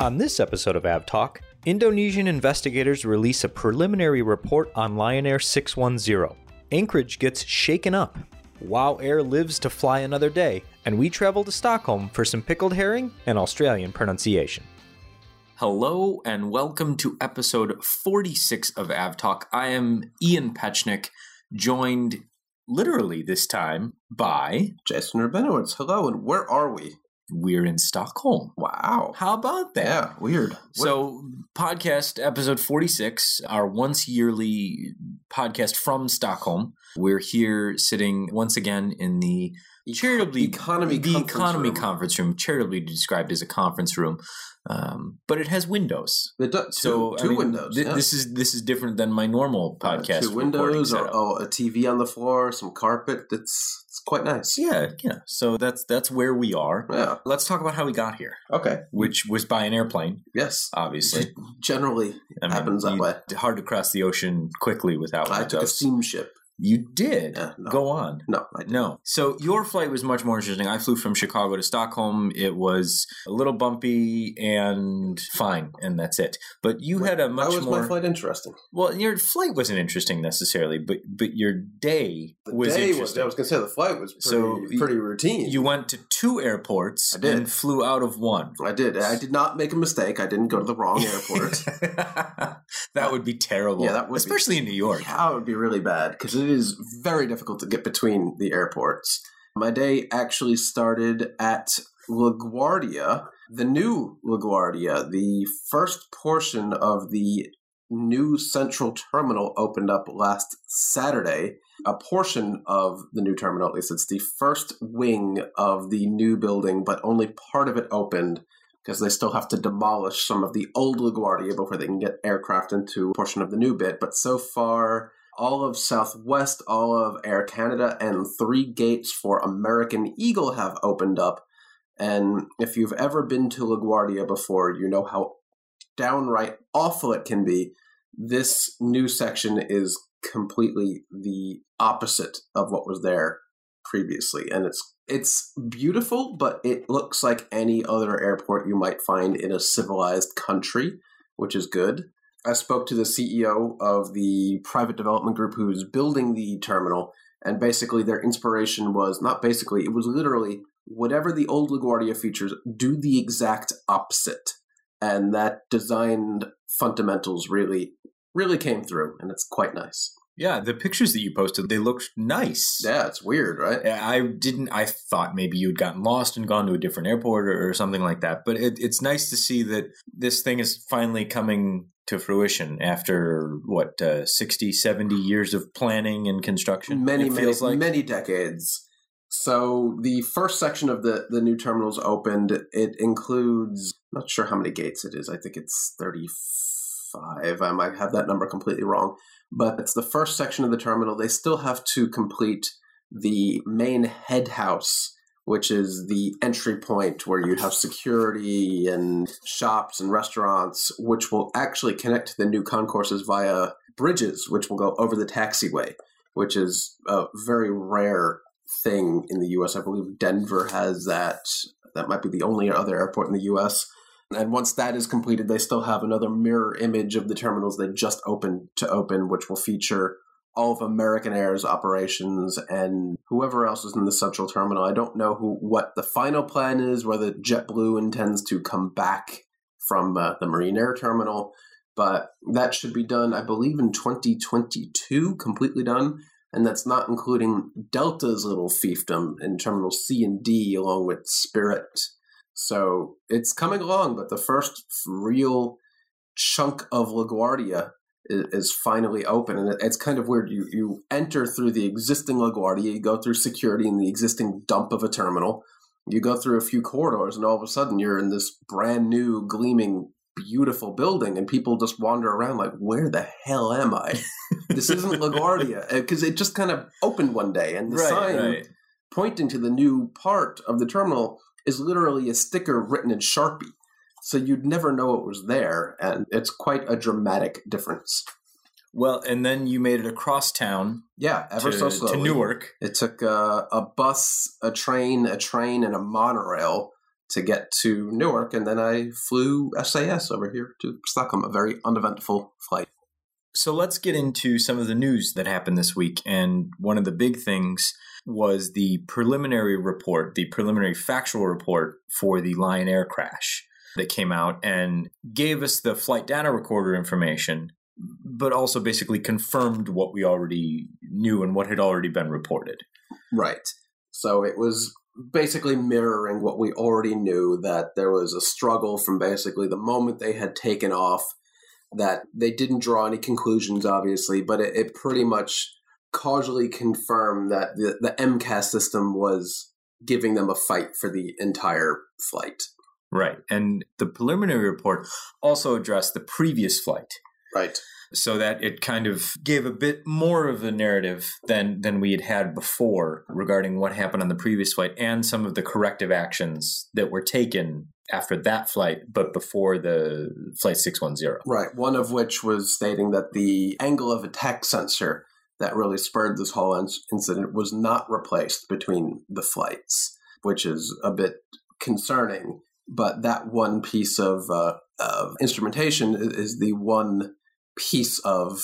On this episode of Av Talk, Indonesian investigators release a preliminary report on Lion Air 610. Anchorage gets shaken up. Wow Air lives to fly another day, and we travel to Stockholm for some pickled herring and Australian pronunciation. Hello, and welcome to episode 46 of Av Talk. I am Ian Petchenik, joined literally this time by Jason Rabinowitz. Hello, and where are we? We're in Stockholm. Wow. How about that? Yeah, weird. So, podcast episode 46, our once yearly podcast from Stockholm. We're here sitting once again in the charitably economy the conference economy room. conference room, charitably described as a conference room, um, but it has windows. It does, two, So I two mean, windows. thi- yeah. This is this is different than my normal Uh, podcast. two windows, setup. oh, a TV on the floor, some carpet. It's it's quite nice. Yeah, yeah. So that's that's where we are. Yeah. Let's talk about how we got here, Okay. which was by an airplane, Yes. obviously. Generally, I mean, Happens that way. Hard to cross the ocean quickly without I took a steamship. You did. Yeah, no. Go on. No. No. So your flight was much more interesting. I flew from Chicago to Stockholm. It was a little bumpy and fine, and that's it. But you had a much How was more my flight interesting? well. Your flight wasn't interesting necessarily, but but your day The was day was. interesting. I was going to say the flight was pretty, So, pretty routine. you went to two airports and flew out of one. I did. I did not make a mistake. I didn't go to the wrong airport. that would be terrible. Yeah, that would be. especially in New York. That would be really bad because is very difficult to get between the airports. My day actually started at LaGuardia, the new LaGuardia. The first portion of the new central terminal opened up last Saturday. A portion of the new terminal, at least, it's the first wing of the new building, but only part of it opened because they still have to demolish some of the old LaGuardia before they can get aircraft into a portion of the new bit. But so far, all of Southwest, all of Air Canada, and three gates for American Eagle have opened up. And if you've ever been to LaGuardia before, you know how downright awful it can be. This new section is completely the opposite of what was there previously and it's it's beautiful but it looks like any other airport you might find in a civilized country which is good i spoke to the ceo of the private development group who's building the terminal and basically their inspiration was not basically it was literally whatever the old laguardia features do the exact opposite and that design fundamentals really really came through and it's quite nice Yeah, the pictures that you posted, they looked nice. yeah it's weird right I didn't. I thought maybe you'd gotten lost and gone to a different airport or, or something like that. But it, it's nice to see that this thing is finally coming to fruition after what uh, 60, 70 years of planning and construction. many it many feels like. many decades so the first section of the the new terminals opened it includes not sure how many gates it is i think it's 35 i might have that number completely wrong but it's the first section of the terminal they still have to complete the main head house which is the entry point where you have security and shops and restaurants which will actually connect to the new concourses via bridges which will go over the taxiway which is a very rare thing in the US. I believe Denver has that. That might be the only other airport in the US. And once that is completed, they still have another mirror image of the terminals they just opened to open, which will feature all of American Air's operations and whoever else is in the central terminal. I don't know who what the final plan is, whether JetBlue intends to come back from uh, the Marine Air Terminal, but that should be done, I believe, in 2022, completely done and that's not including Delta's little fiefdom in Terminal C and D along with Spirit. So it's coming along, but the first real chunk of LaGuardia is, is finally open, and it's kind of weird. You you enter through the existing LaGuardia, you go through security in the existing dump of a terminal, you go through a few corridors, and all of a sudden you're in this brand new, gleaming, beautiful building, and people just wander around like, "Where the hell am I?" this isn't LaGuardia uh, because it just kind of opened one day, and the right, sign right. pointing to the new part of the terminal is literally a sticker written in Sharpie. So you'd never know it was there, and it's quite a dramatic difference. Well, and then you made it across town Yeah, ever to, so to. Newark. It took uh, a bus, a train, a train, and a monorail to get to Newark, and then I flew SAS over here to Stockholm. A very uneventful flight. So let's get into some of the news that happened this week. And one of the big things was the preliminary report, the preliminary factual report for the Lion Air crash that came out and gave us the flight data recorder information, but also basically confirmed what we already knew and what had already been reported. Right. So it was basically mirroring what we already knew that there was a struggle from basically the moment they had taken off that they didn't draw any conclusions, obviously, but it, it pretty much causally confirmed that the, the MCAS system was giving them a fight for the entire flight. Right. And the preliminary report also addressed the previous flight. Right. So that it kind of gave a bit more of a narrative than than we had had before regarding what happened on the previous flight and some of the corrective actions that were taken after that flight, but before the flight 610. Right. One of which was stating that the angle of attack sensor that really spurred this whole incident was not replaced between the flights, which is a bit concerning. But that one piece of, uh, of instrumentation is the one piece of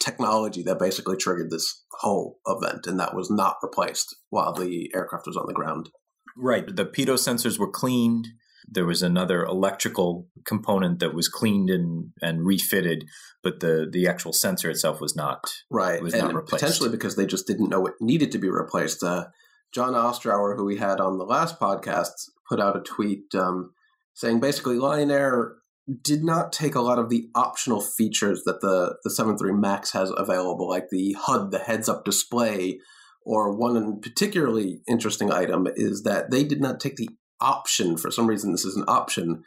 technology that basically triggered this whole event, and that was not replaced while the aircraft was on the ground. Right. The pitot sensors were cleaned. There was another electrical component that was cleaned and, and refitted, but the, the actual sensor itself was not right. It Was and not replaced. Potentially because they just didn't know it needed to be replaced. Uh, John Ostrower, who we had on the last podcast, put out a tweet um, saying basically Lion Air did not take a lot of the optional features that the the 7.3 Max has available, like the HUD, the heads-up display, or one particularly interesting item is that they did not take the option, for some reason this is an option,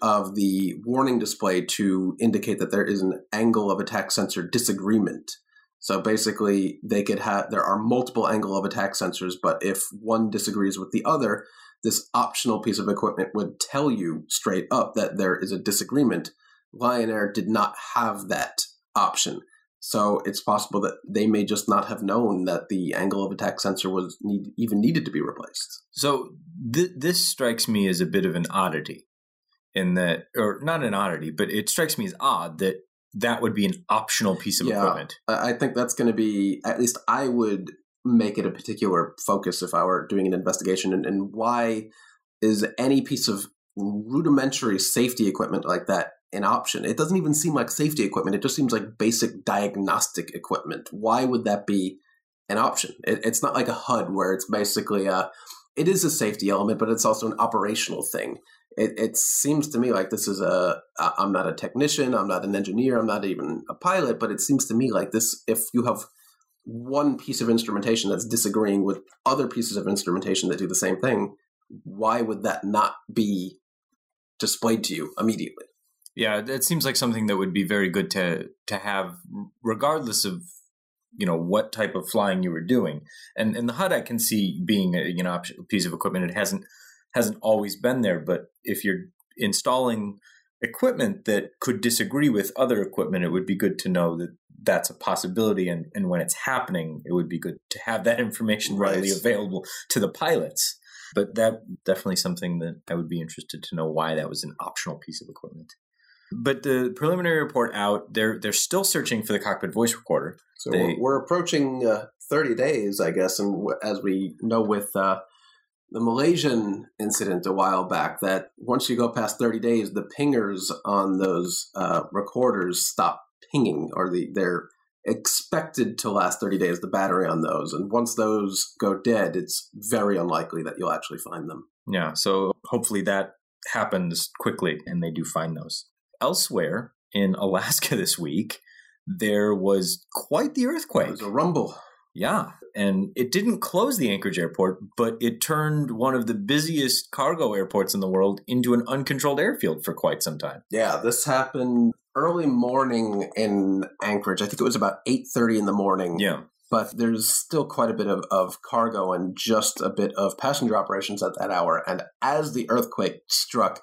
of the warning display to indicate that there is an angle of attack sensor disagreement. So basically, they could have there are multiple angle of attack sensors, but if one disagrees with the other, this optional piece of equipment would tell you straight up that there is a disagreement. Lion Air did not have that option. So it's possible that they may just not have known that the angle of attack sensor was need, even needed to be replaced. So th- this strikes me as a bit of an oddity, in that, or not an oddity, but it strikes me as odd that that would be an optional piece of Yeah. equipment. I I think that's going to be, at least I would make it a particular focus if I were doing an investigation. And, and why is any piece of rudimentary safety equipment like that an option? It doesn't even seem like safety equipment. It just seems like basic diagnostic equipment. Why would that be an option? It, it's not like a HUD where it's basically a, it is a safety element, but it's also an operational thing. It, it seems to me like this is a i'm not a technician. I'm not an engineer. I'm not even a pilot. But it seems to me like this. If you have one piece of instrumentation that's disagreeing with other pieces of instrumentation that do the same thing, why would that not be displayed to you immediately? Yeah, it seems like something that would be very good to to have, regardless of you know what type of flying you were doing. And and the HUD I can see being a you know piece of equipment. It hasn't hasn't always been there, but if you're installing equipment that could disagree with other equipment, it would be good to know that that's a possibility. And and when it's happening, it would be good to have that information readily available to the pilots. But that definitely something that I would be interested to know why that was an optional piece of equipment. But the preliminary report out, they're they're still searching for the cockpit voice recorder. So They- we're, we're approaching uh, 30 days, I guess, and as we know with uh, the Malaysian incident a while back, that once you go past 30 days, the pingers on those uh, recorders stop pinging, or the they're expected to last 30 days. The battery on those, and once those go dead, it's very unlikely that you'll actually find them. Yeah, so hopefully that happens quickly and they do find those. Elsewhere in Alaska this week, there was quite the earthquake. It was a rumble. Yeah, and it didn't close the Anchorage airport, but it turned one of the busiest cargo airports in the world into an uncontrolled airfield for quite some time. Yeah, this happened early morning in Anchorage. I think it was about 8:30 in the morning. Yeah. but there's still quite a bit of, of cargo and just a bit of passenger operations at that hour. And as the earthquake struck,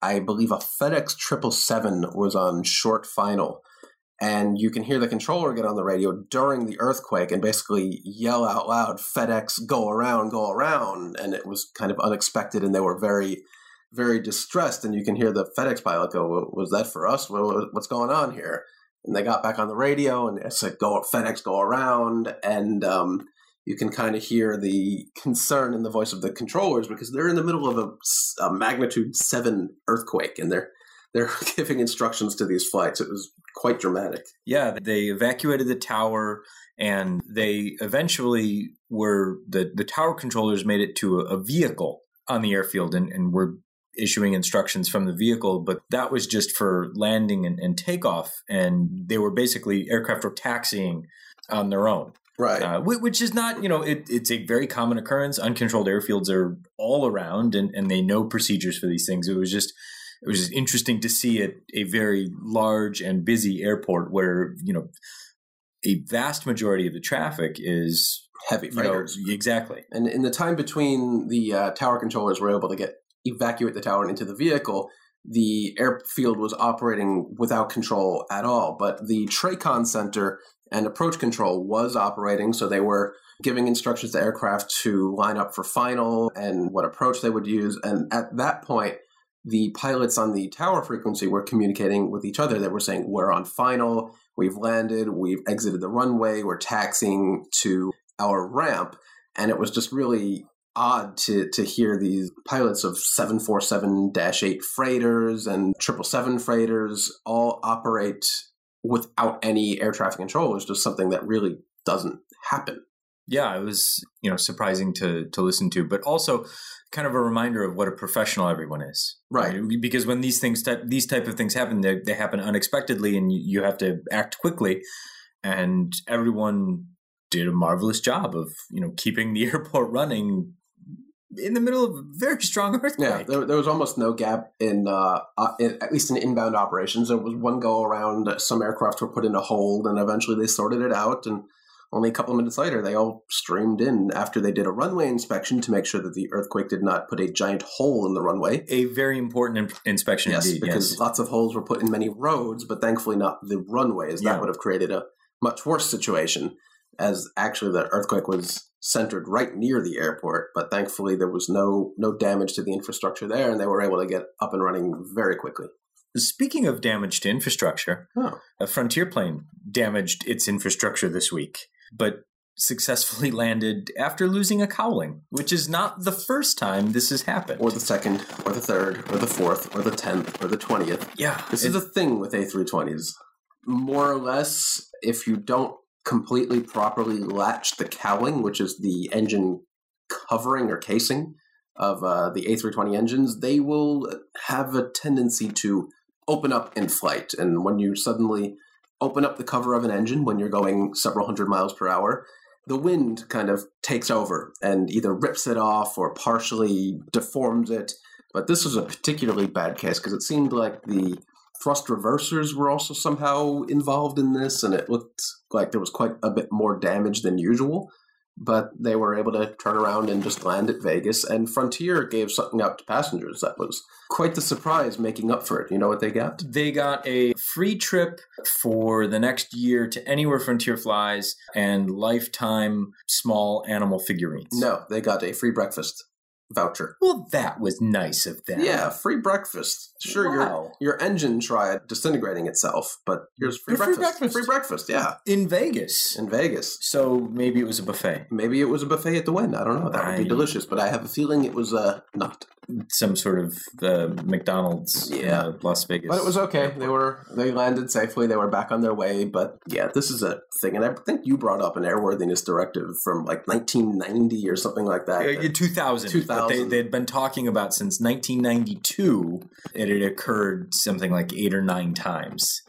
I believe a FedEx 777 was on short final. And you can hear the controller get on the radio during the earthquake and basically yell out loud, FedEx, go around, go around. And it was kind of unexpected, and they were very, very distressed. And you can hear the FedEx pilot go, Was that for us? What's going on here? And they got back on the radio and it said, Go, FedEx, go around. And um, you can kind of hear the concern in the voice of the controllers because they're in the middle of a, a magnitude seven earthquake and they're they're giving instructions to these flights. It was quite dramatic. Yeah, they evacuated the tower and they eventually were the, the tower controllers made it to a, a vehicle on the airfield and, and were issuing instructions from the vehicle, but that was just for landing and, and takeoff. And they were basically aircraft were taxiing on their own. Right. Uh, which is not, you know, it, it's a very common occurrence. Uncontrolled airfields are all around and, and they know procedures for these things. It was just it was interesting to see at a very large and busy airport where you know a vast majority of the traffic is heavy freighters. You know, exactly. And in the time between the uh, tower controllers were able to get evacuate the tower and into the vehicle, the airfield was operating without control at all. But the TRACON center and approach control was operating, so they were giving instructions to aircraft to line up for final and what approach they would use. And at that point, the pilots on the tower frequency were communicating with each other. They were saying, We're on final, we've landed, we've exited the runway, we're taxiing to our ramp. And it was just really odd to, to hear these pilots of 747 8 freighters and 777 freighters all operate without any air traffic control. It's just something that really doesn't happen. Yeah, it was you know surprising to to listen to, but also kind of a reminder of what a professional everyone is, right? right? Because when these things, these type of things happen, they, they happen unexpectedly, and you, you have to act quickly. And everyone did a marvelous job of you know keeping the airport running in the middle of a very strong earthquake. Yeah, there, there was almost no gap in, uh, uh, in, at least in inbound operations. There was one go around. Some aircraft were put in a hold, and eventually they sorted it out. And only a couple of minutes later, they all streamed in after they did a runway inspection to make sure that the earthquake did not put a giant hole in the runway. A very important in- inspection yes, indeed. Because yes. lots of holes were put in many roads, but thankfully not the runways. That yeah. would have created a much worse situation, as actually the earthquake was centered right near the airport. But thankfully, there was no no damage to the infrastructure there, and they were able to get up and running very quickly. Speaking of damage to infrastructure, oh. a Frontier plane damaged its infrastructure this week but successfully landed after losing a cowling, which is not the first time this has happened. Or the second, or the third, or the fourth, or the tenth, or the twentieth. Yeah. This is a thing with A320s. More or less, if you don't completely properly latch the cowling, which is the engine covering or casing of uh, the A320 engines, they will have a tendency to open up in flight. And when you suddenly open up the cover of an engine when you're going several hundred miles per hour, the wind kind of takes over and either rips it off or partially deforms it. But this was a particularly bad case because it seemed like the thrust reversers were also somehow involved in this, and it looked like there was quite a bit more damage than usual but they were able to turn around and just land at Vegas. And Frontier gave something out to passengers that was quite the surprise, making up for it. You know what they got? They got a free trip for the next year to anywhere Frontier flies and lifetime small animal figurines. No, they got a free breakfast voucher. Well, that was nice of them. Yeah, free breakfast. Sure, wow. your your engine tried disintegrating itself, but here's free breakfast. free breakfast. Free breakfast, yeah. In Vegas. In Vegas. So maybe it was a buffet. Maybe it was a buffet at the Wynn. I don't know. That would be delicious, but I have a feeling it was uh, not some sort of uh, McDonald's yeah. Uh, Las Vegas. But it was okay. They were they landed safely. They were back on their way. But yeah, this is a thing, and I think you brought up an airworthiness directive from like 1990 or something like that. Uh, 2000. 2000. They, had been talking about since 1992. It had occurred something like eight or nine times.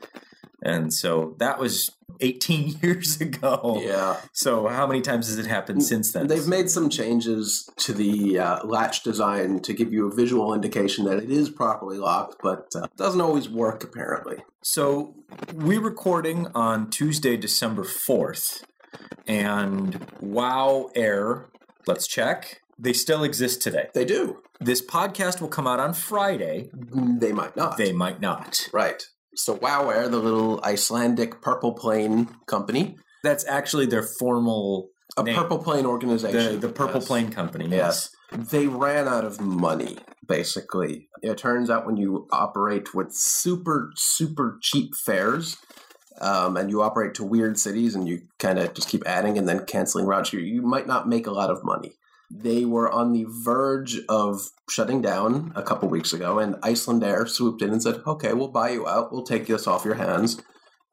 And so that was 18 years ago. Yeah. So how many times has it happened since then? They've made some changes to the uh, latch design to give you a visual indication that it is properly locked, but uh, doesn't always work apparently. So we're recording on Tuesday, December 4th, and Wow Air, let's check. They still exist today. They do. This podcast will come out on Friday. They might not. They might not. Right. So WoW Air, the little Icelandic purple plane company, That's actually their formal a Name. purple plane organization. the Purple Yes. Plane Company. Yes. They ran out of money, basically. It turns out when you operate with super, super cheap fares, um, and you operate to weird cities and you kind of just keep adding and then canceling routes, you, you might not make a lot of money. They were on the verge of shutting down a couple weeks ago, and Icelandair swooped in and said, Okay, we'll buy you out. We'll take this off your hands.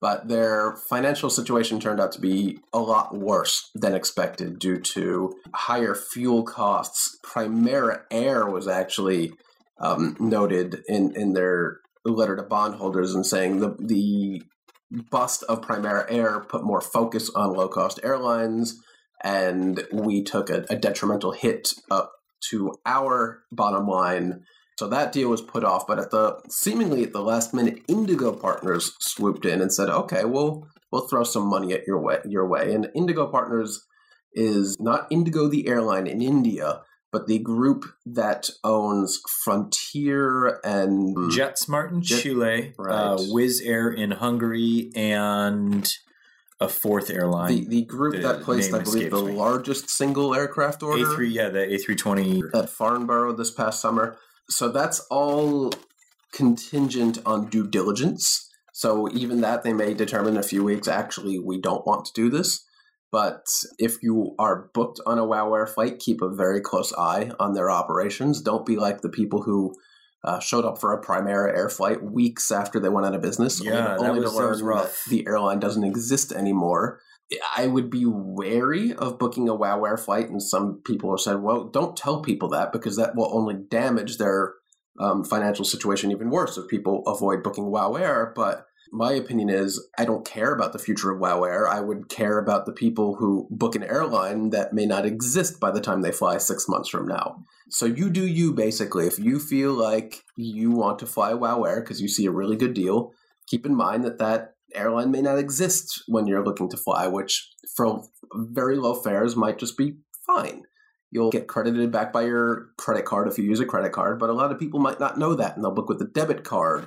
But their financial situation turned out to be a lot worse than expected due to higher fuel costs. Primera Air was actually um, noted in, in their letter to bondholders and saying the, the bust of Primera Air put more focus on low cost airlines, and we took a, a detrimental hit up to our bottom line. So that deal was put off, but at the seemingly at the last minute, Indigo Partners swooped in and said, "Okay, we'll we'll throw some money at your way your way." And Indigo Partners is not Indigo the airline in India, but the group that owns Frontier and JetSmart in Jet- Chile, Right. uh, Wizz Air in Hungary, and a fourth airline. the, the group the that placed, I believe, the me. largest single aircraft order. A3, yeah, the A320. at Farnborough this past summer. So that's all contingent on due diligence. So even that they may determine in a few weeks, actually, we don't want to do this. But if you are booked on a WoW Air flight, keep a very close eye on their operations. Don't be like the people who uh, showed up for a Primera Air flight weeks after they went out of business, Yeah, only, was- to learn rough. that the airline doesn't exist anymore. I would be wary of booking a WoW Air flight, and some people have said, "Well, don't tell people that because that will only damage their um, financial situation even worse if people avoid booking WoW Air." But my opinion is, I don't care about the future of WoW Air. I would care about the people who book an airline that may not exist by the time they fly six months from now. So you do you basically. If you feel like you want to fly WoW Air because you see a really good deal, keep in mind that that airline may not exist when you're looking to fly, which for very low fares might just be fine. You'll get credited back by your credit card if you use a credit card, but a lot of people might not know that and they'll book with a debit card.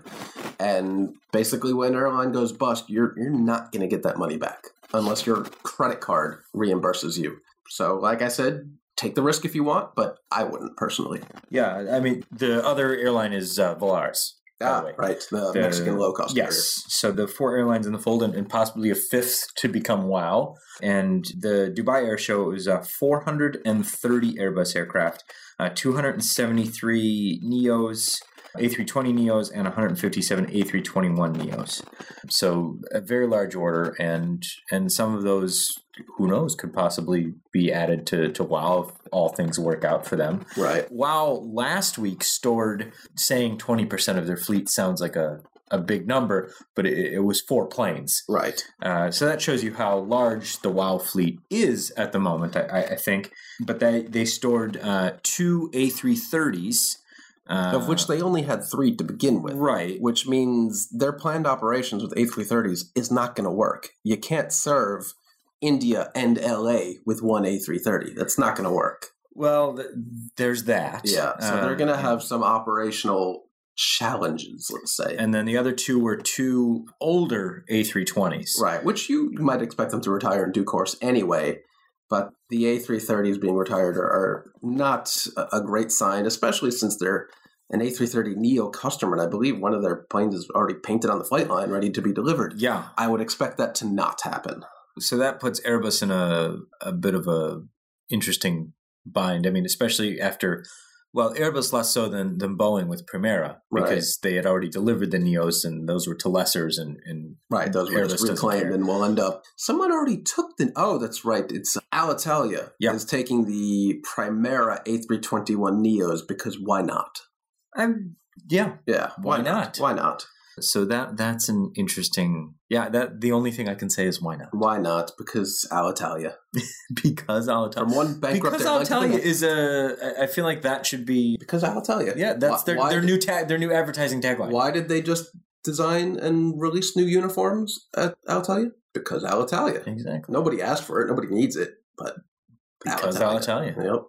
And basically, when airline goes bust, you're, you're not going to get that money back unless your credit card reimburses you. So, like I said, take the risk if you want, but I wouldn't personally. Yeah, I mean, the other airline is uh, Volaris. Ah, right. The, The- Mexican low cost Yes. So the four airlines in the fold and, and possibly a fifth to become WOW. And the Dubai Air Show is uh, 430 Airbus aircraft, uh, 273 Neos, A320 Neos, and 157 A321 Neos. So a very large order, and and some of those, who knows, could possibly be added to, to WOW if all things work out for them. Right. WoW last week stored saying 20% of their fleet sounds like a, a big number, but it, it was four planes. Right. Uh, so that shows you how large the WoW fleet is at the moment, I, I, I think. But they, they stored uh, two A330s. Uh, of which they only had three to begin with. Right. Which means their planned operations with A330s is not going to work. You can't serve India and LA with one A330. That's not going to work. Well, th- there's that. Yeah. So Uh, they're going to have some operational challenges, let's say. And then the other two were two older A320s. right. Which you might expect them to retire in due course anyway. But the A330s being retired are, are not a great sign, especially since they're an A330 Neo customer. And I believe one of their planes is already painted on the flight line, ready to be delivered. Yeah. I would expect that to not happen. so that puts Airbus in a a bit of a interesting bind. I mean, especially after well, Airbus less so than than Boeing with Primera Right. because they had already delivered the Neos and those were to lessors and and Right, those were Airbus reclaimed, and we'll end up. Someone already took the. Oh, that's right. It's Alitalia Yeah. is taking the Primera A321 Neos because why not? I'm yeah. Yeah, Why not? Why not? So that that's an interesting yeah. That the only thing I can say is why not Why not? Because Alitalia. because Alitalia From one bankrupt because airline to the Alitalia is a. I feel like that should be because Alitalia. yeah that's Why- their why their did- new tag their new advertising tagline. Why did they just design and release new uniforms at Alitalia? Because Alitalia. Exactly. Nobody asked for it. Nobody needs it. But Because Alitalia. Yep.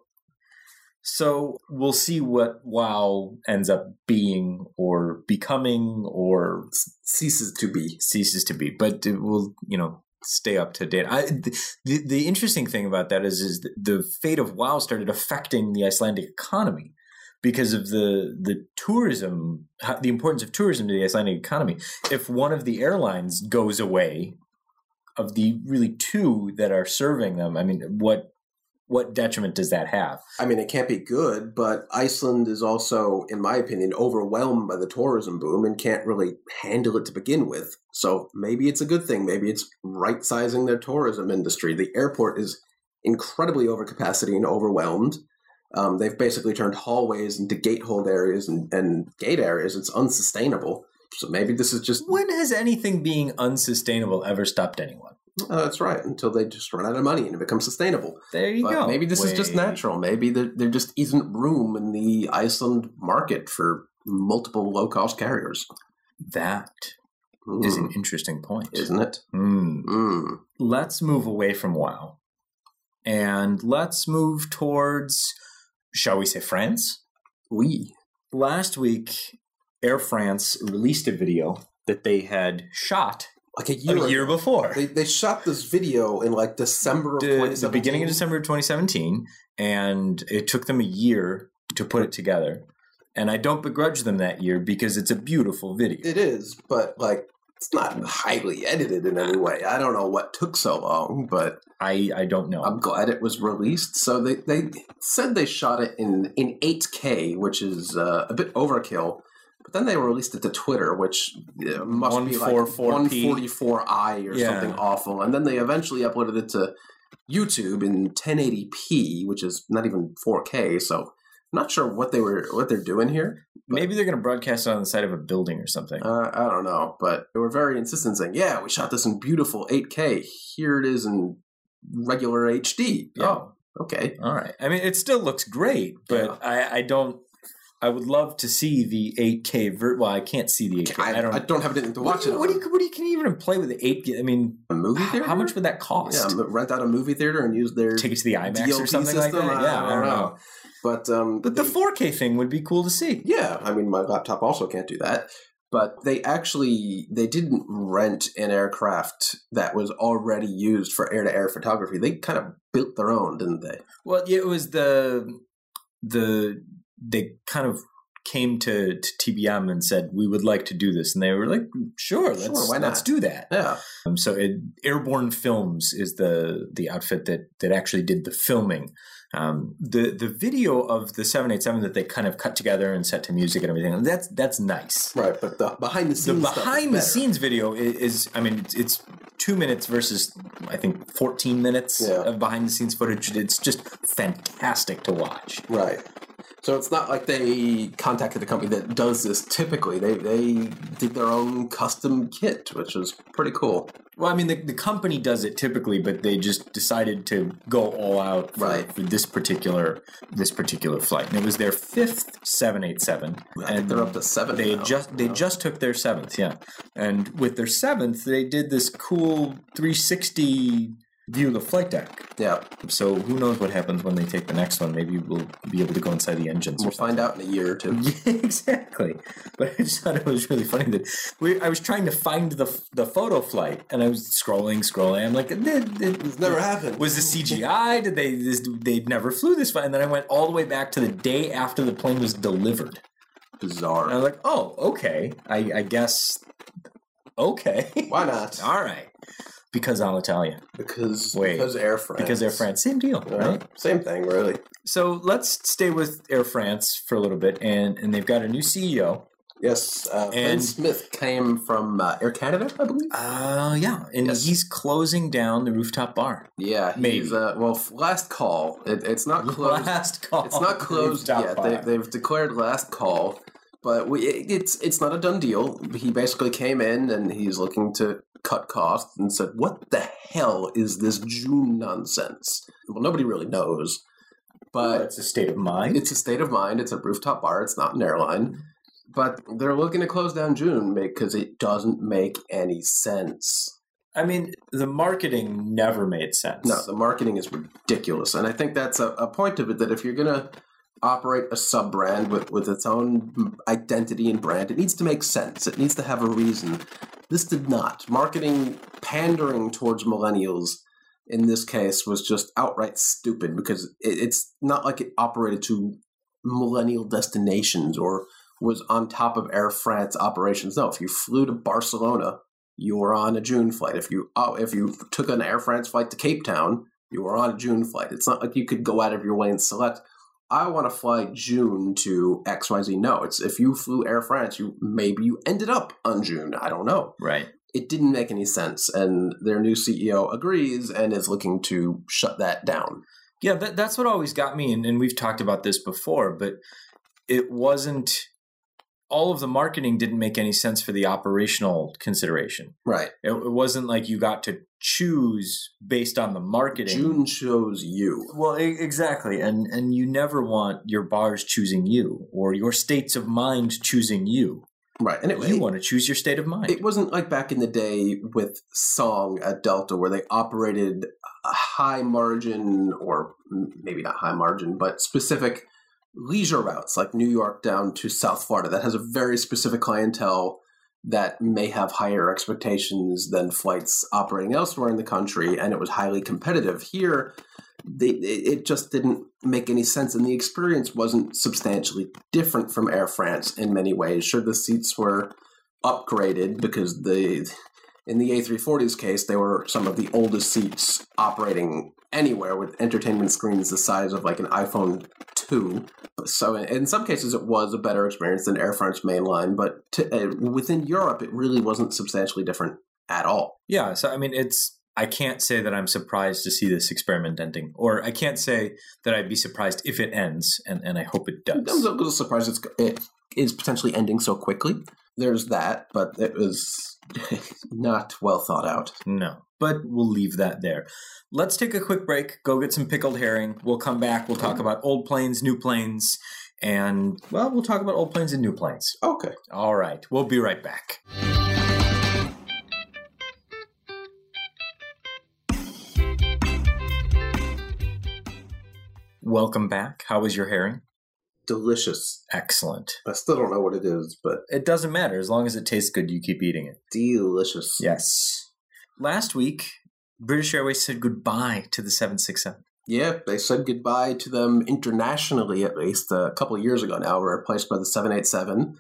So we'll see what WoW ends up being or becoming or ceases to be. ceases to be. But it will, you know, stay up to date. I, the, the interesting thing about that is, is the fate of WoW started affecting the Icelandic economy because of the the tourism, the importance of tourism to the Icelandic economy. If one of the airlines goes away, of the really two that are serving them, I mean, what what detriment does that have? I mean, it can't be good, but Iceland is also, in my opinion, overwhelmed by the tourism boom and can't really handle it to begin with. So maybe it's a good thing. Maybe it's right sizing their tourism industry. The airport is incredibly overcapacity and overwhelmed. Um, they've basically turned hallways into gatehold areas and, and gate areas. It's unsustainable. So maybe this is just. When has anything being unsustainable ever stopped anyone? Uh, that's right. Until they just run out of money and it becomes sustainable. There you But go. maybe this is just natural. Maybe there, there just isn't room in the Iceland market for multiple low cost carriers. That is an Mm, interesting point. isn't it? Hmm. Mm. let's move away from WoW and let's move towards, shall we say, France? We. Last week, Air France released a video that they had shot Like a year, a year ago. before. They, they shot this video in like December of the, the beginning of December of 2017, and it took them a year to put it together. And I don't begrudge them that year because it's a beautiful video. It is, but like it's not highly edited in any way. I don't know what took so long, but I, I don't know. I'm glad it was released. So they, they said they shot it in, in 8K, which is uh, a bit overkill. Then they released it to Twitter, which uh, must be like 144p. 144i or Yeah. something awful. And then they eventually uploaded it to YouTube in 1080p, which is not even 4K. So I'm not sure what they were what they're doing here. Maybe they're going to broadcast it on the side of a building or something. Uh, I don't know, but they were very insistent, saying, "Yeah, we shot this in beautiful 8K. Here it is in regular HD." Yeah. Oh, okay. All right. I mean, it still looks great, but I, I don't. I would love to see the 8K. Ver- well, I can't see the 8K. I, I, don't. I don't have anything to watch do it. what do you? What do you? Can you even play with the 8K? I mean, a movie theater? how much would that cost? Yeah, rent out a movie theater and use their Take it to the IMAX or DLP something like that. I Yeah, I don't know. But um, But the 4K thing would be cool to see. yeah, I mean, my laptop also can't do that. But they actually they didn't rent an aircraft that was already used for air to air photography. They kind of built their own, didn't they? Well, yeah, it was the the they kind of came to, to TBM and said we would like to do this, and they were like, "Sure, let's Sure, why not?" let's do that." Yeah. Um, so it, Airborne Films is the the outfit that that actually did the filming. Um, the the video of the 787 that they kind of cut together and set to music and everything. That's that's nice. Right, but the behind the The scenes is behind the scenes video is, is I mean, it's, it's two minutes versus I think 14 minutes Yeah. of behind the scenes footage. It's just fantastic to watch. Right. So it's not like they contacted a company that does this typically. They they did their own custom kit, which is pretty cool. Well, I mean, the, the company does it typically, but they just decided to go all out for, Right. for this particular this particular flight, and it was their fifth seven eight seven. I think they're up to seven. They now. just they oh. just took their seventh, yeah, and with their seventh, they did this cool three sixty view the flight deck. yeah. So who knows what happens when they take the next one? Maybe we'll be able to go inside the engines. We'll or find out in a year or two. Yeah, exactly. But I just thought it was really funny that we, I was trying to find the the photo flight, and I was scrolling, scrolling. I'm like, it, It's never happened. was this CGI? Did they this, they never flew this flight? And then I went all the way back to the day after the plane was delivered. bizarre? And I was like, oh, okay. I, I guess okay. Why not? all right. Because Alitalia. Because Wait. because Air France. Because Air France. Same deal, Yeah, right? Same thing, really. So let's stay with Air France for a little bit, and and they've got a new CEO. Yes. Uh, Ben And- Smith came from uh, Air Canada, I believe. Uh yeah, and Yes. he's closing down the rooftop bar. Yeah, he's, Maybe. Uh, well, last call. It, it's not closed. Last call. It's not closed yet. bar. They, they've declared last call, but we, it's it's not a done deal. He basically came in and he's looking to cut costs and said, "What the hell is this June nonsense?" Well, nobody really knows, but it's a state of mind. it's a state of mind. It's a rooftop bar. It's not an airline. But they're looking to close down June because it doesn't make any sense. I mean, the marketing never made sense. No, the marketing is ridiculous. And I think that's a, a point of it that if you're going to operate a sub brand with, with its own identity and brand, it needs to make sense. It needs to have a reason. This did not. Marketing pandering towards millennials in this case was just outright stupid because it, it's not like it operated to millennial destinations or was on top of Air France operations. No, if you flew to Barcelona, you were on a June flight. If you oh, if you took an Air France flight to Cape Town, you were on a June flight. It's not like you could go out of your way and select. I want to fly June to XYZ. No, it's if you flew Air France, you maybe you ended up on June. I don't know. Right. It didn't make any sense, and their new CEO agrees and is looking to shut that down. Yeah, that, that's what always got me, and, and we've talked about this before, but it wasn't all of the marketing didn't make any sense for the operational consideration. Right. It, it, wasn't like you got to choose based on the marketing. June chose you. Well, exactly, and and you never want your bars choosing you or your states of mind choosing you. Right, and it, you it, want to choose your state of mind. It wasn't like back in the day with Song at Delta, where they operated a high margin, or maybe not high margin, but specific leisure routes like New York down to South Florida that has a very specific clientele that may have higher expectations than flights operating elsewhere in the country, and it was highly competitive. Here, they, it just didn't make any sense, and the experience wasn't substantially different from Air France in many ways. Sure, the seats were upgraded because the in the A340's case, they were some of the oldest seats operating anywhere with entertainment screens the size of like an iPhone 2. So in some cases, it was a better experience than Air France mainline, but to, uh, within Europe, it really wasn't substantially different at all. Yeah. So, I mean, it's, I can't say that I'm surprised to see this experiment ending, or I can't say that I'd be surprised if it ends, and, and I hope it does. I'm a little surprised it's, it is potentially ending so quickly. There's that, but it was not well thought out. No but we'll leave that there. Let's take a quick break, go get some pickled herring. We'll come back, we'll talk about old planes, new planes, and, well, we'll talk about old planes and new planes. Okay. All right, we'll be right back. Welcome back. How was your herring? Delicious. Excellent. I still don't know what it is, but it doesn't matter. As long as it tastes good, you keep eating it. Delicious. Yes. Last week, British Airways said goodbye to the 767. Yeah, they said goodbye to them internationally, at least a couple of years ago now, replaced by the 787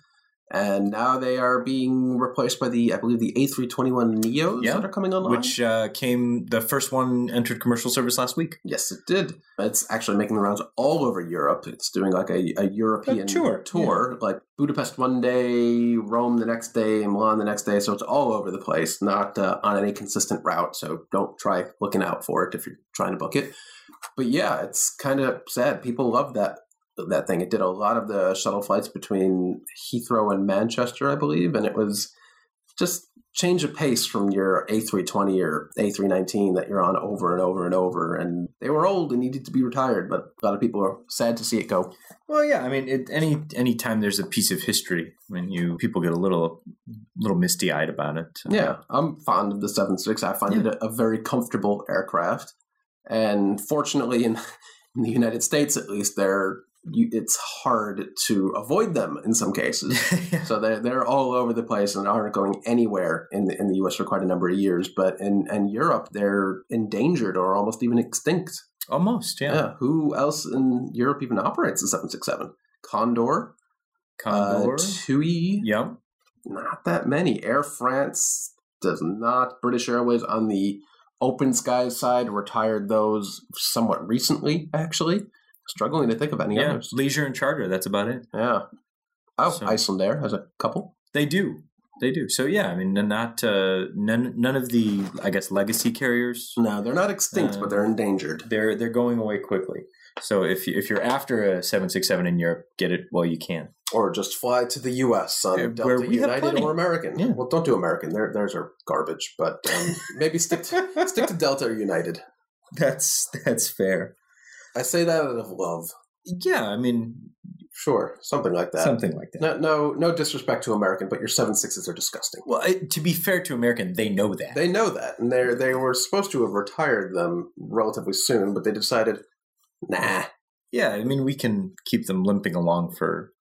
and now they are being replaced by the I believe the A321 Neos yeah, that are coming online, which uh, came the first one entered commercial service last week. Yes, it did. It's actually making the rounds all over Europe. It's doing like a, a European a tour, tour yeah. like Budapest one day, Rome the next day, Milan the next day. So it's all over the place, not uh, on any consistent route. So don't try looking out for it if you're trying to book it. But yeah, it's kind of sad. People love that that thing. It did a lot of the shuttle flights between Heathrow and Manchester, I believe, and it was just change of pace from your A320 or A319 that you're on over and over and over. And they were old and needed to be retired, but a lot of people are sad to see it go. Well, yeah, I mean, it, any any time there's a piece of history, when you people get a little little misty eyed about it. Uh, yeah, I'm fond of the 76. I find yeah. it a, a very comfortable aircraft, and fortunately, in in the United States at least, they're you, it's hard to avoid them in some cases. yeah. So they're they're all over the place and aren't going anywhere in the in the U.S. for quite a number of years. But in in Europe, they're endangered or almost even extinct. Almost, yeah. yeah. Who else in Europe even operates the seven six seven? Condor, Condor, uh, TUI. Yep. Not that many. Air France does not. British Airways on the open skies side retired those somewhat recently, actually struggling to think of any yeah, others. Leisure and charter. That's about it. Yeah. Oh, so, Icelandair has a couple. They do. They do. So yeah, I mean, not uh, none none of the I guess legacy carriers. No, they're not extinct, uh, but they're endangered. They're they're going away quickly. So if you, if you're after a seven six seven in Europe, get it while you can, or just fly to the U.S. on yeah, Delta United or American. Yeah. Well, don't do American. Their theirs are garbage, but um, maybe stick to, stick to Delta or United. That's that's fair. I say that out of love. Yeah, I mean, sure, something like that. Something like that. No, no, no disrespect to American, but your seven sixes are disgusting. Well, to be fair to American, they know that. They know that, and they they were supposed to have retired them relatively soon, but they decided, nah. Yeah, I mean, we can keep them limping along for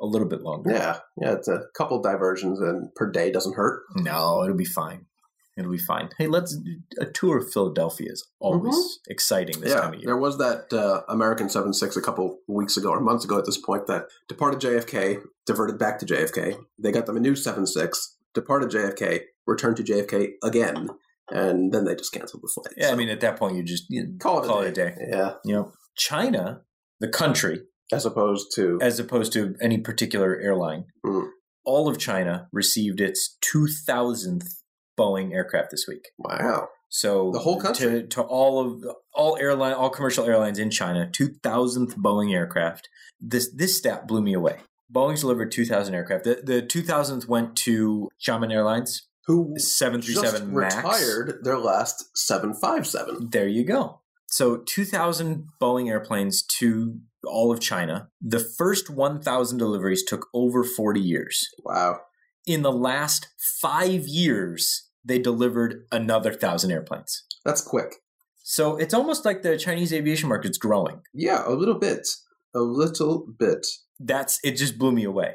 a little bit longer. Yeah, yeah, it's a couple diversions and per day doesn't hurt. No, it'll be fine. It'll be fine. Hey, let's a tour of Philadelphia is always exciting this yeah, time of year. there was that uh, American 7-6 a couple weeks ago or months ago at this point that departed JFK, diverted back to JFK. They got them a new 7-6, departed JFK, returned to JFK again, and then they just canceled the flight. Yeah, So I mean, at that point, you just you call it, call a, it day. a day. Yeah, You know, China, the country, as opposed to as opposed to any particular airline, Mm. all of China received its two thousandth Boeing aircraft this week. wow. So The whole country? to, to all of all airline all commercial airlines in China, two thousandth Boeing aircraft. This this stat blew me away. Boeing's delivered two thousand aircraft. The the two thousandth went to Xiamen Airlines, Who seven three just seven Max. retired their last 757. There you go. So 2,000 Boeing airplanes to all of China. The first 1,000 deliveries took over 40 years. Wow. In the last five years, they delivered another 1,000 airplanes. That's quick. So it's almost like the Chinese aviation market's growing. Yeah, a little bit. A little bit. That's it. Just blew me away.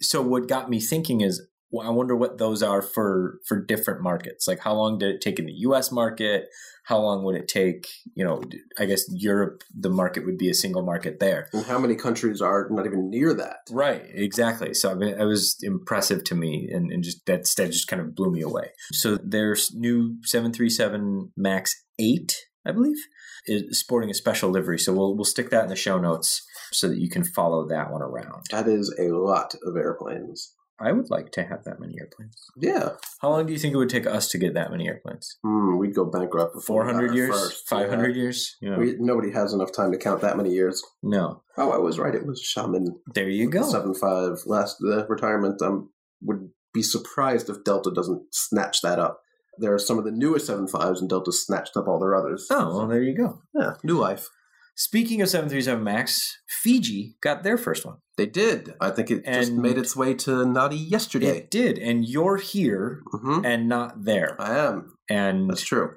So what got me thinking is, I wonder what those are for for different markets. Like, how long did it take in the U.S. market? How long would it take? You know, I guess Europe, the market would be a single market there. And how many countries are not even near that? Right, exactly. So I mean, it was impressive to me, and, and just that that just kind of blew me away. So there's new 737 Max 8, I believe, is sporting a special livery. So we'll we'll stick that in the show notes so that you can follow that one around. That is a lot of airplanes. I would like to have that many airplanes. Yeah. How long do you think it would take us to get that many airplanes? Hmm, we'd go bankrupt before 400 years? 500 Yeah. years? Yeah. We, nobody has enough time to count that many years. no. Oh, I was right. It was Xiamen There you go. seven five last uh, retirement. Um, would be surprised if Delta doesn't snatch that up. There are some of the newest seven fives, and Delta snatched up all their others. Oh, well, there you go. Yeah, new life. Speaking of 737 MAX, Fiji got their first one. They did. I think it just made its way to Nadi yesterday. It did, and you're here hmm and not there. I am. And That's true.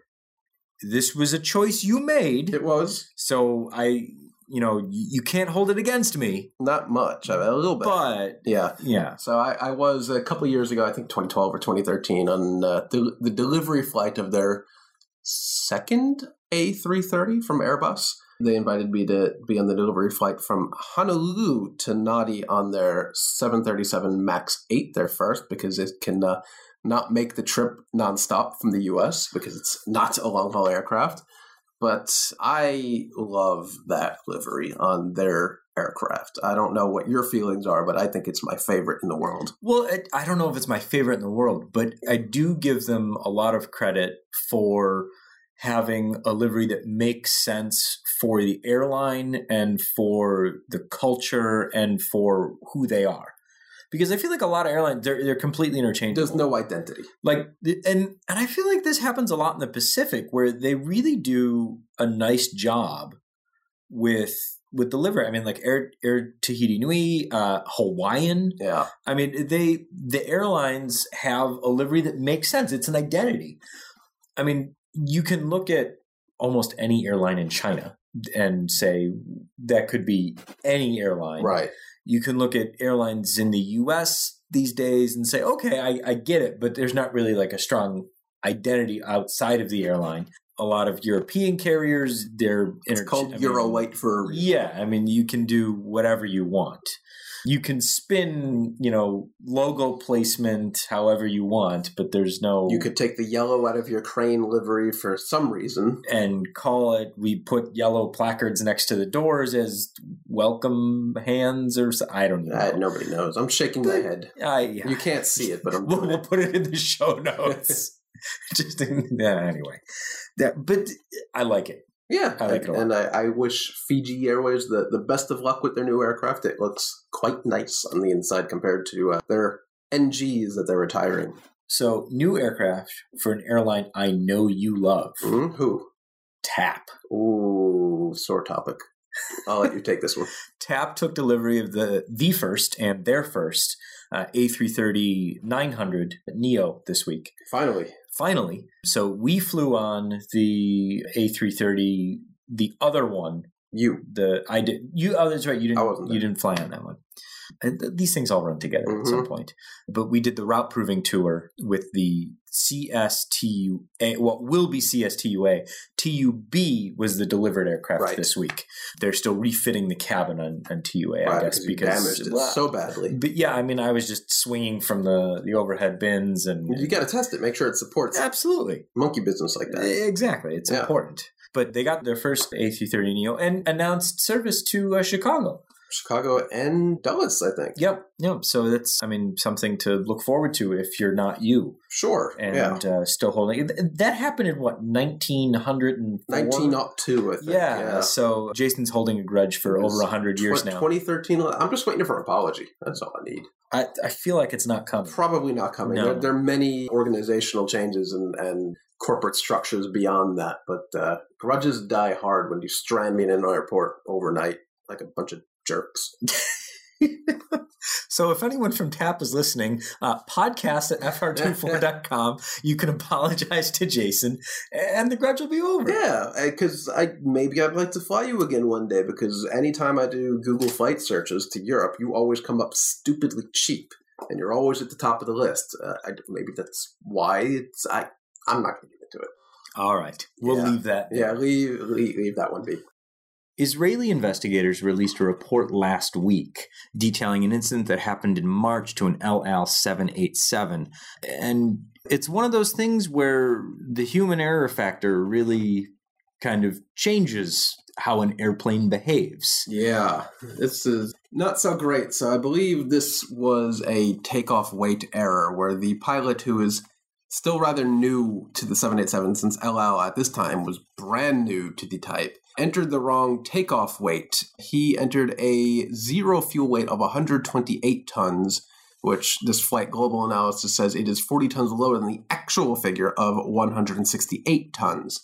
this was a choice you made. It was So I, you know, you can't hold it against me. not much. I mean, a little bit. But yeah. yeah, So I, I was a couple years ago, I think 2012 or 2013, on uh, the, the delivery flight of their second A330 from Airbus. They invited me to be on the delivery flight from Honolulu to Nadi on their 737 MAX 8, their first, because it can uh, not make the trip nonstop from the US because it's not a long haul aircraft. But I love that livery on their aircraft. I don't know what your feelings are, but I think it's my favorite in the world. Well, it, I don't know if it's my favorite in the world, but I do give them a lot of credit for having a livery that makes sense for the airline and for the culture and for who they are. Because I feel like a lot of airlines they're they're completely interchangeable. There's no identity. like and and I feel like this happens a lot in the Pacific where they really do a nice job with with the livery. I mean, like Air Air Tahiti Nui, uh, Hawaiian. Yeah. I mean, they the airlines have a livery that makes sense. It's an identity. I mean, you can look at almost any airline in China and say that could be any airline. Right. You can look at airlines in the US these days and say, okay, I, I get it, but there's not really like a strong identity outside of the airline. A lot of European carriers, they're It's inter- called I Euro mean, White for a reason. yeah, I mean, you can do whatever you want. You can spin, you know, logo placement however you want, but there's no. You could take the yellow out of your crane livery for some reason. and call it. We put yellow placards next to the doors as welcome hands, or I don't know. Uh, nobody knows. I'm shaking my head. I, yeah. You can't see it, but I'm we'll, we'll put it in the show notes. Just in, yeah, anyway. That, but I like it. Yeah, I like it a lot. and I, I wish Fiji Airways the, the best of luck with their new aircraft. It looks quite nice on the inside compared to uh, their NGs that they're retiring. So, new aircraft for an airline I know you love. Mhm. Who? TAP. Ooh, sore topic. I'll let you take this one. TAP took delivery of the the first and their first uh, A330 900 Neo this week. Finally, Finally, so we flew on the A330, the other one You. The I did you. Oh, that's right. You didn't. I you didn't fly on that one. And th- these things all run together at some Mhm. point. But we did the route proving tour with the CSTUA. What will be CSTUA? TUB was the delivered aircraft Right. this week. They're still refitting the cabin on, on TUA, I Right, guess, you because damaged it so badly. But yeah, I mean, I was just swinging from the the overhead bins and You got to test it. Make sure it supports absolutely monkey business like that. exactly. It's Yeah. important. But they got their first A330 Neo and announced service to uh, Chicago. Chicago and Dallas, I think. Yep, yep. So that's, I mean, something to look forward to if you're not you Sure. and yeah. uh, still holding. th- That happened in what 1904? 19 up I think. Yeah, So Jason's holding a grudge for over hundred years Tw- now. 2013. I'm just waiting for an apology. That's all I need. I, I feel like it's not coming. Probably not coming. No. There, there are many organizational changes and, and corporate structures beyond that, but uh, grudges die hard when you strand me in an airport overnight like a bunch of jerks. so if anyone from TAP is listening, uh, podcast at fr24.com, you can apologize to Jason and the grudge will be over. Yeah, because I maybe I'd like to fly you again one day. Because anytime I do Google flight searches to Europe, you always come up stupidly cheap, and you're always at the top of the list. Uh, I, maybe that's why it's. I I'm not going to get into it. All right. We'll Yeah. leave that. there. Yeah, leave, leave leave that one be. Israeli investigators released a report last week detailing an incident that happened in March to an El Al 787. And it's one of those things where the human error factor really kind of changes how an airplane behaves. Yeah, this is not so great. So I believe this was a takeoff weight error where the pilot who is still rather new to the 787 since El Al at this time was brand new to the type entered the wrong takeoff weight. He entered a zero fuel weight of 128 tons, which this flight global analysis says it is 40 tons lower than the actual figure of 168 tons.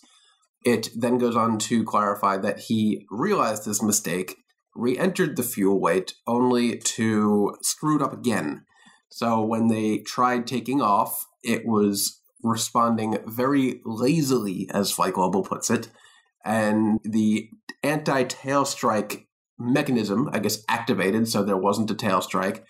It then goes on to clarify that he realized this mistake, re entered the fuel weight, only to screw it up again. So when they tried taking off, it was responding very lazily, as Flight Global puts it, and the anti tail strike mechanism, I guess, activated, so there wasn't a tail strike,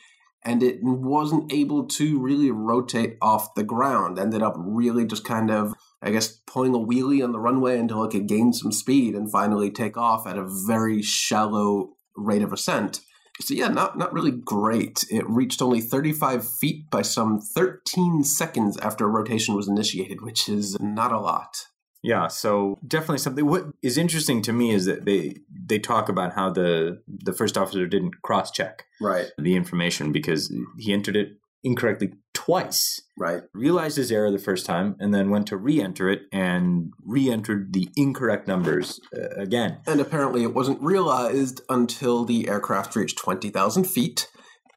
and it wasn't able to really rotate off the ground. Ended up really just kind of, I guess, pulling a wheelie on the runway until it could gain some speed and finally take off at a very shallow rate of ascent. So yeah, not not really great. It reached only 35 feet by some 13 seconds after rotation was initiated, which is not a lot. Yeah, so definitely something. What is interesting to me is that they they talk about how the the first officer didn't cross check Right, the information because he entered it incorrectly twice. right. Realized his error the first time, and then went to re-enter it and re-entered the incorrect numbers uh, again. And apparently, it wasn't realized until the aircraft reached 20,000 feet.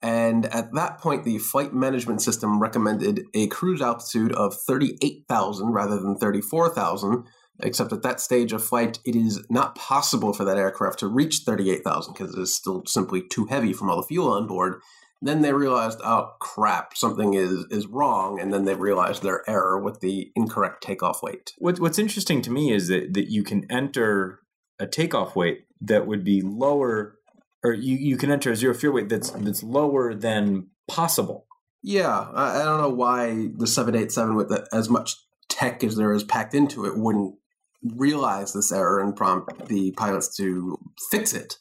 And at that point, the flight management system recommended a cruise altitude of 38,000 rather than 34,000. Except at that stage of flight, it is not possible for that aircraft to reach 38,000 because it is still simply too heavy from all the fuel on board. Then they realized, oh crap, something is, is wrong. And then they realized their error with the incorrect takeoff weight. What, what's interesting to me is that, that you can enter a takeoff weight that would be lower, or you, you can enter a zero fuel weight that's that's lower than possible. Yeah, I, I don't know why the 787 with the, as much tech as there is packed into it wouldn't realize this error and prompt the pilots to fix it.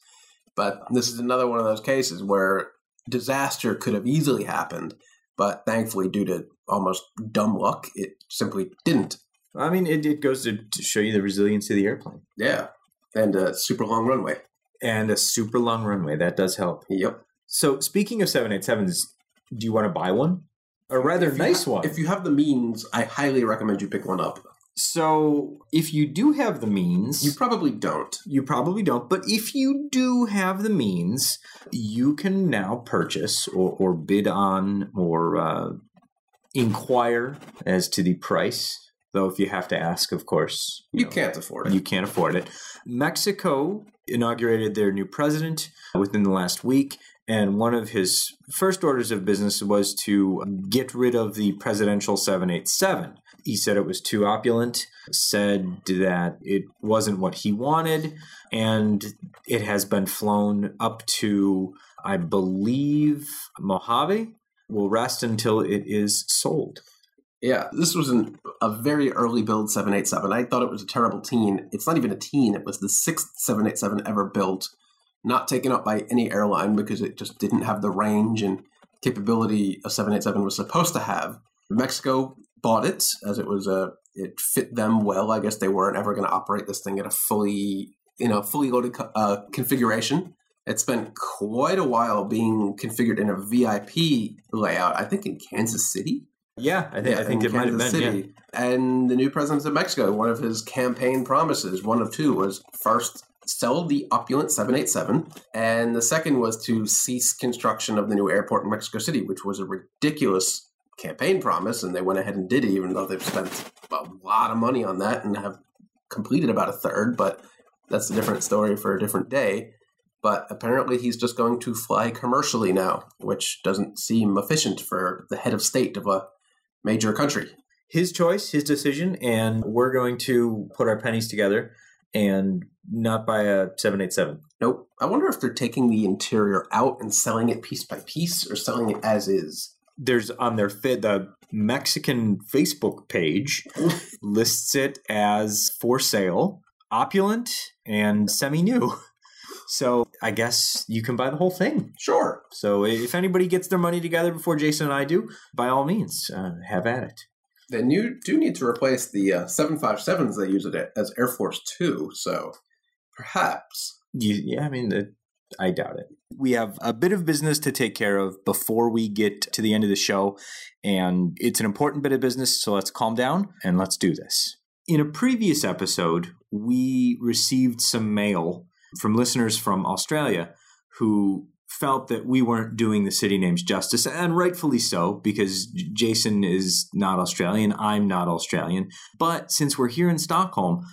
But this is another one of those cases where disaster could have easily happened, but thankfully, due to almost dumb luck, it simply didn't. I mean, it, it goes to, to show you the resilience of the airplane Yeah, and a super long runway. and a super long runway. That does help. Yep. So, speaking of 787s, do you want to buy one? A rather nice ha- one. If you have the means, I highly recommend you pick one up. So, if you do have the means, You probably don't. You probably don't, but if you do have the means, you can now purchase or, or bid on or uh, inquire as to the price. Though, if you have to ask, of course, You know, can't afford it. You can't afford it. Mexico inaugurated their new president within the last week, And one of his first orders of business was to get rid of the presidential 787. He said it was too opulent, said that it wasn't what he wanted, and it has been flown up to, I believe, Mojave. Will rest until it is sold. Yeah, this was an, a very early build 787. I thought it was a terrible teen. It's not even a teen, it was the sixth 787 ever built, not taken up by any airline because it just didn't have the range and capability a 787 was supposed to have. Mexico bought it as it was a it fit them well. I guess they weren't ever going to operate this thing at a fully you know fully loaded uh, configuration. It spent quite a while being configured in a VIP layout. I think in Kansas City. Yeah, I think I think in it might have Kansas been. Yeah. City. And the new president of Mexico, one of his campaign promises, one of two, was first sell the opulent 787, and the second was to cease construction of the new airport in Mexico City, which was a ridiculous campaign promise, and they went ahead and did it, even though they've spent a lot of money on that and have completed about a third. But that's a different story for a different day. But apparently, he's just going to fly commercially now, which doesn't seem efficient for the head of state of a major country. His choice, his decision, and we're going to put our pennies together and not by a 787. Nope. I wonder if they're taking the interior out and selling it piece by piece or selling it as is. There's on their fit the Mexican Facebook page lists it as for sale, opulent and semi-new. So I guess you can buy the whole thing. Sure. So if anybody gets their money together before Jason and I do, by all means, uh, have at it. Then you do need to replace the uh, 757s they use it as Air Force Two, so perhaps. You, yeah, I mean, uh, I doubt it. We have a bit of business to take care of before we get to the end of the show, and it's an important bit of business, so let's calm down and let's do this. In a previous episode, we received some mail from listeners from Australia who felt that we weren't doing the city names justice, and rightfully so, because Jason is not Australian, I'm not Australian. But since we're here in Stockholm,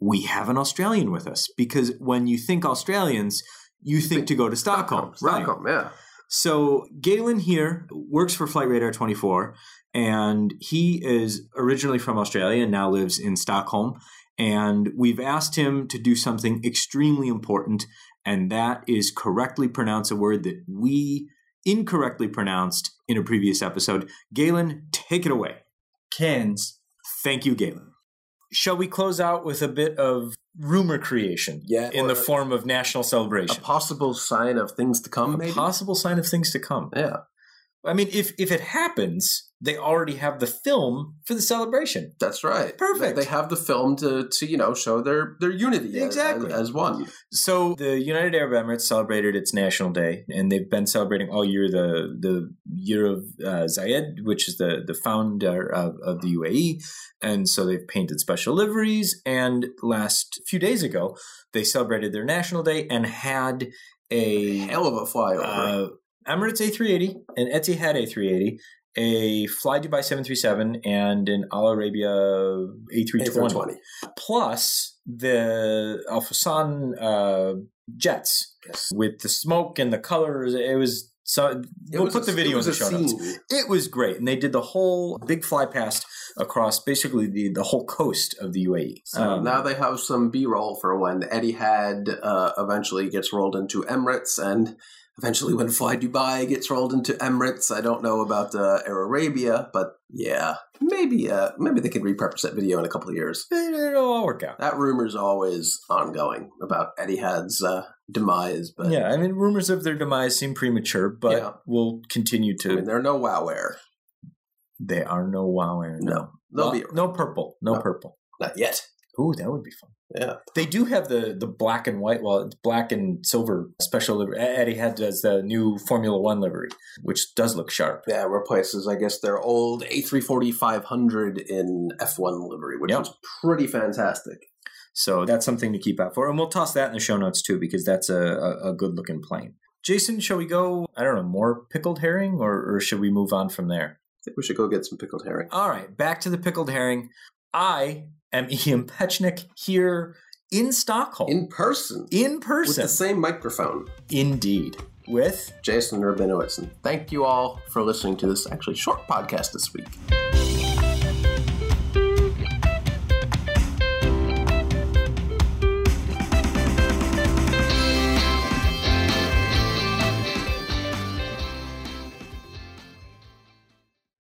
we have an Australian with us because when you think Australians, you think to go to Stockholm, right? Stockholm, yeah. So Galen here works for Flight Radar 24, and he is originally from Australia and now lives in Stockholm. And we've asked him to do something extremely important, and that is correctly pronounce a word that we incorrectly pronounced in a previous episode. Galen, take it away. Cairns. Thank you, Galen. Shall we close out with a bit of rumor creation? Yeah, In the a- form of national celebration, A celebration. possible sign of things to come, a maybe? possible sign of things to come. yeah, I mean, if if it happens, they already have the film for the celebration. that's right. Perfect. They, have the film to, to you know show their their unity Exactly. as, as one. So the United Arab Emirates celebrated its national day, and they've been celebrating all year the the year of uh, Zayed, which is the the founder of, of the UAE, and so they've painted special liveries. And last few days ago, they celebrated their national day and had a Hell of a flyover. uh, Emirates A380, an Etihad A380, a Fly Dubai 737, and an Air Arabia A320. A320. Plus the Al Fursan uh, jets Yes. with the smoke and the colors. It was so. It we'll put a- the video in the show notes. It was great, and they did the whole big fly past across basically the, the whole coast of the UAE. So Um, now they have some B-roll for when Etihad uh, eventually gets rolled into Emirates, and eventually when Fly Dubai gets rolled into Emirates. I don't know about uh, Air Arabia, but yeah, maybe uh, maybe they could repurpose that video in a couple of years. it'll all work out. That rumor's always ongoing about Etihad's uh, demise, but yeah, I mean, rumors of their demise seem premature, but Yeah. we'll continue I to. mean, they're no wow air. they are no wow air. No, they'll Well, no purple. No, No. purple. not yet. Ooh, that would be fun. Yeah, They do have the the black and white, well, black and silver special livery. Etihad does the new Formula One livery, which does look sharp. yeah, replaces I guess their old A340 500 in F1 livery, which Yep. was pretty fantastic. So that's something to keep out for, and we'll toss that in the show notes too because that's a, a, a good looking plane. Jason, shall we go? I don't know, more pickled herring, or, or should we move on from there? I think we should go get some pickled herring. All right, back to the pickled herring. I am Ian Petchenik here in Stockholm, in person in person. with the same microphone. Indeed. with Jason Rabinowitz. And thank you all for listening to this actually short podcast this week.